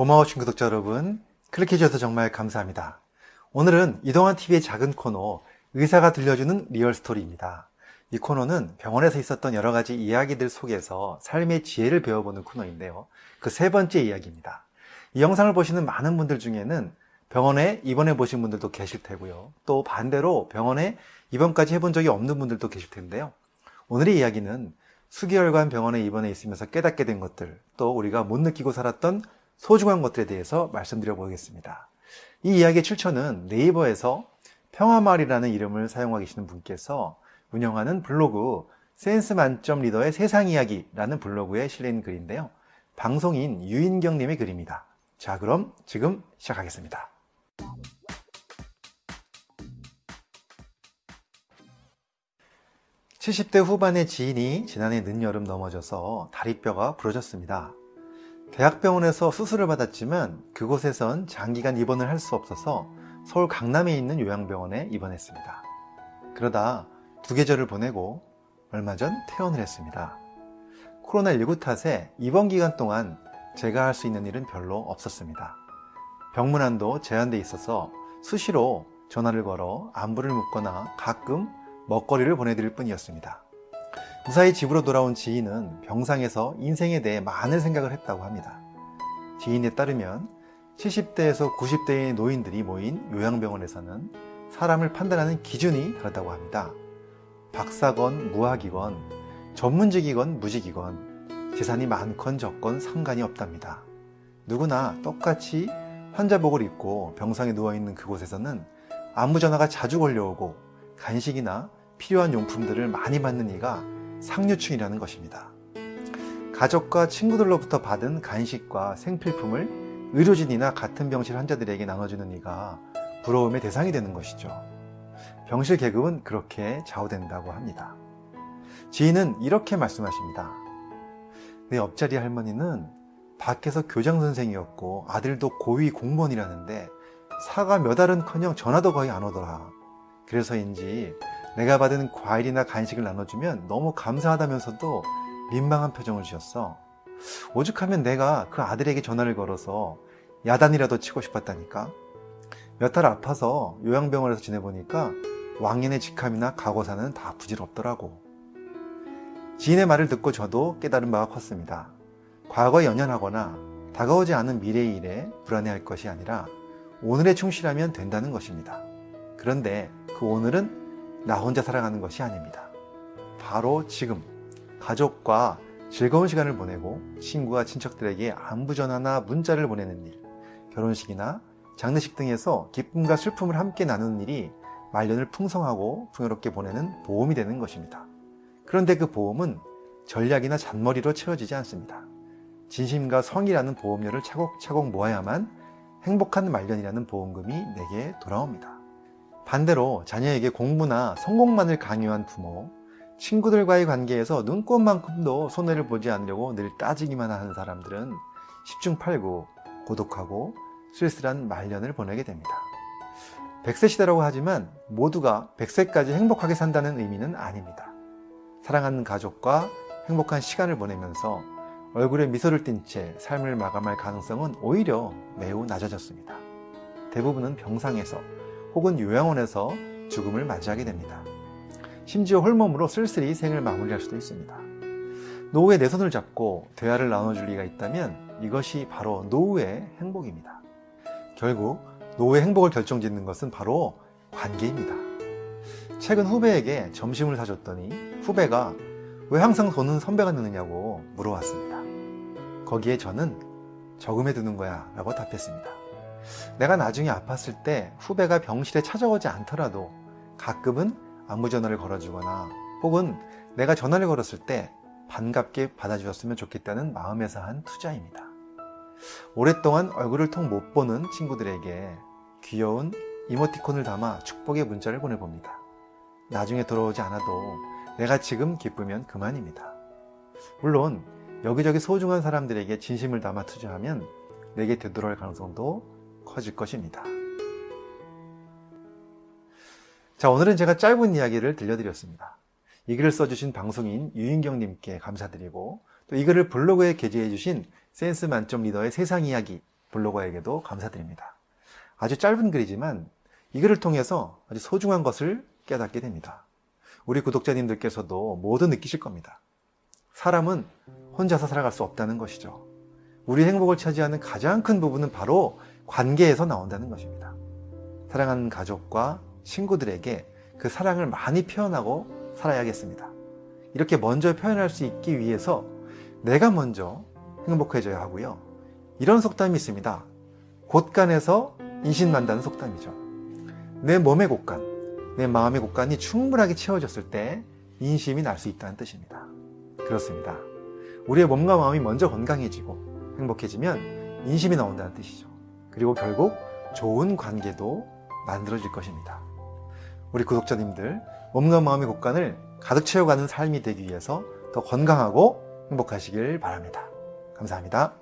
고마우신 구독자 여러분, 클릭해주셔서 정말 감사합니다. 오늘은 이동환 TV의 작은 코너, 의사가 들려주는 리얼 스토리입니다. 이 코너는 병원에서 있었던 여러 가지 이야기들 속에서 삶의 지혜를 배워보는 코너인데요. 그 세 번째 이야기입니다. 이 영상을 보시는 많은 분들 중에는 병원에 입원해 보신 분들도 계실 테고요. 또 반대로 병원에 입원까지 해본 적이 없는 분들도 계실 텐데요. 오늘의 이야기는 수개월간 병원에 입원해 있으면서 깨닫게 된 것들, 또 우리가 못 느끼고 살았던 소중한 것들에 대해서 말씀드려 보겠습니다. 이 이야기의 출처는 네이버에서 평화마을이라는 이름을 사용하고 계시는 분께서 운영하는 블로그 센스 만점 리더의 세상 이야기라는 블로그에 실린 글인데요. 방송인 유인경 님의 글입니다. 자, 그럼 지금 시작하겠습니다. (70대) 후반의 지인이 지난해 늦여름 넘어져서 다리뼈가 부러졌습니다. 대학병원에서 수술을 받았지만 그곳에선 장기간 입원을 할 수 없어서 서울 강남에 있는 요양병원에 입원했습니다. 그러다 두 계절을 보내고 얼마 전 퇴원을 했습니다. 코로나19 탓에 입원 기간 동안 제가 할 수 있는 일은 별로 없었습니다. 병문안도 제한돼 있어서 수시로 전화를 걸어 안부를 묻거나 가끔 먹거리를 보내드릴 뿐이었습니다. 무사히 집으로 돌아온 지인은 병상에서 인생에 대해 많은 생각을 했다고 합니다. 지인에 따르면 70대에서 90대의 노인들이 모인 요양병원에서는 사람을 판단하는 기준이 다르다고 합니다. 박사건 무학이건 전문직이건 무직이건 재산이 많건 적건 상관이 없답니다. 누구나 똑같이 환자복을 입고 병상에 누워있는 그곳에서는 안부 전화가 자주 걸려오고 간식이나 필요한 용품들을 많이 받는 이가 상류층이라는 것입니다. 가족과 친구들로부터 받은 간식과 생필품을 의료진이나 같은 병실 환자들에게 나눠주는 이가 부러움의 대상이 되는 것이죠. 병실 계급은 그렇게 좌우된다고 합니다. 지인은 이렇게 말씀하십니다. 내 옆자리 할머니는 밖에서 교장 선생이었고 아들도 고위 공무원이라는데 사과 몇 알은 커녕 전화도 거의 안 오더라. 그래서인지 내가 받은 과일이나 간식을 나눠주면 너무 감사하다면서도 민망한 표정을 지었어. 오죽하면 내가 그 아들에게 전화를 걸어서 야단이라도 치고 싶었다니까. 몇 달 아파서 요양병원에서 지내보니까 왕년의 직함이나 과거사는 다 부질없더라고. 지인의 말을 듣고 저도 깨달은 바가 컸습니다. 과거에 연연하거나 다가오지 않은 미래의 일에 불안해할 것이 아니라 오늘에 충실하면 된다는 것입니다. 그런데 그 오늘은 나 혼자 살아가는 것이 아닙니다. 바로 지금 가족과 즐거운 시간을 보내고 친구와 친척들에게 안부 전화나 문자를 보내는 일, 결혼식이나 장례식 등에서 기쁨과 슬픔을 함께 나누는 일이 말년을 풍성하고 풍요롭게 보내는 보험이 되는 것입니다. 그런데 그 보험은 전략이나 잔머리로 채워지지 않습니다. 진심과 성이라는 보험료를 차곡차곡 모아야만 행복한 말년이라는 보험금이 내게 돌아옵니다. 반대로 자녀에게 공부나 성공만을 강요한 부모, 친구들과의 관계에서 눈꽃만큼도 손해를 보지 않으려고 늘 따지기만 하는 사람들은 10중 8구 고독하고 쓸쓸한 말년을 보내게 됩니다. 100세 시대라고 하지만 모두가 100세까지 행복하게 산다는 의미는 아닙니다. 사랑하는 가족과 행복한 시간을 보내면서 얼굴에 미소를 띤 채 삶을 마감할 가능성은 오히려 매우 낮아졌습니다. 대부분은 병상에서 혹은 요양원에서 죽음을 맞이하게 됩니다. 심지어 홀몸으로 쓸쓸히 생을 마무리할 수도 있습니다. 노후에 내 손을 잡고 대화를 나눠줄 리가 있다면 이것이 바로 노후의 행복입니다. 결국 노후의 행복을 결정짓는 것은 바로 관계입니다. 최근 후배에게 점심을 사줬더니 후배가 왜 항상 돈은 선배가 내느냐고 물어왔습니다. 거기에 저는 저금해 두는 거야 라고 답했습니다. 내가 나중에 아팠을 때 후배가 병실에 찾아오지 않더라도 가끔은 안부 전화를 걸어주거나 혹은 내가 전화를 걸었을 때 반갑게 받아주셨으면 좋겠다는 마음에서 한 투자입니다. 오랫동안 얼굴을 통 못 보는 친구들에게 귀여운 이모티콘을 담아 축복의 문자를 보내봅니다. 나중에 돌아오지 않아도 내가 지금 기쁘면 그만입니다. 물론 여기저기 소중한 사람들에게 진심을 담아 투자하면 내게 되돌아올 가능성도 커질 것입니다. 자, 오늘은 제가 짧은 이야기를 들려드렸습니다. 이 글을 써주신 방송인 유인경님께 감사드리고 또 이 글을 블로그에 게재해주신 센스 만점 리더의 세상 이야기 블로거에게도 감사드립니다. 아주 짧은 글이지만 이 글을 통해서 아주 소중한 것을 깨닫게 됩니다. 우리 구독자님들께서도 모두 느끼실 겁니다. 사람은 혼자서 살아갈 수 없다는 것이죠. 우리 행복을 차지하는 가장 큰 부분은 바로 관계에서 나온다는 것입니다. 사랑하는 가족과 친구들에게 그 사랑을 많이 표현하고 살아야겠습니다. 이렇게 먼저 표현할 수 있기 위해서 내가 먼저 행복해져야 하고요. 이런 속담이 있습니다. 곳간에서 인신 난다는 속담이죠. 내 몸의 곳간, 내 마음의 곳간이 충분하게 채워졌을 때 인심이 날 수 있다는 뜻입니다. 그렇습니다. 우리의 몸과 마음이 먼저 건강해지고 행복해지면 인심이 나온다는 뜻이죠. 그리고 결국 좋은 관계도 만들어질 것입니다. 우리 구독자님들, 몸과 마음의 곳간을 가득 채워가는 삶이 되기 위해서 더 건강하고 행복하시길 바랍니다. 감사합니다.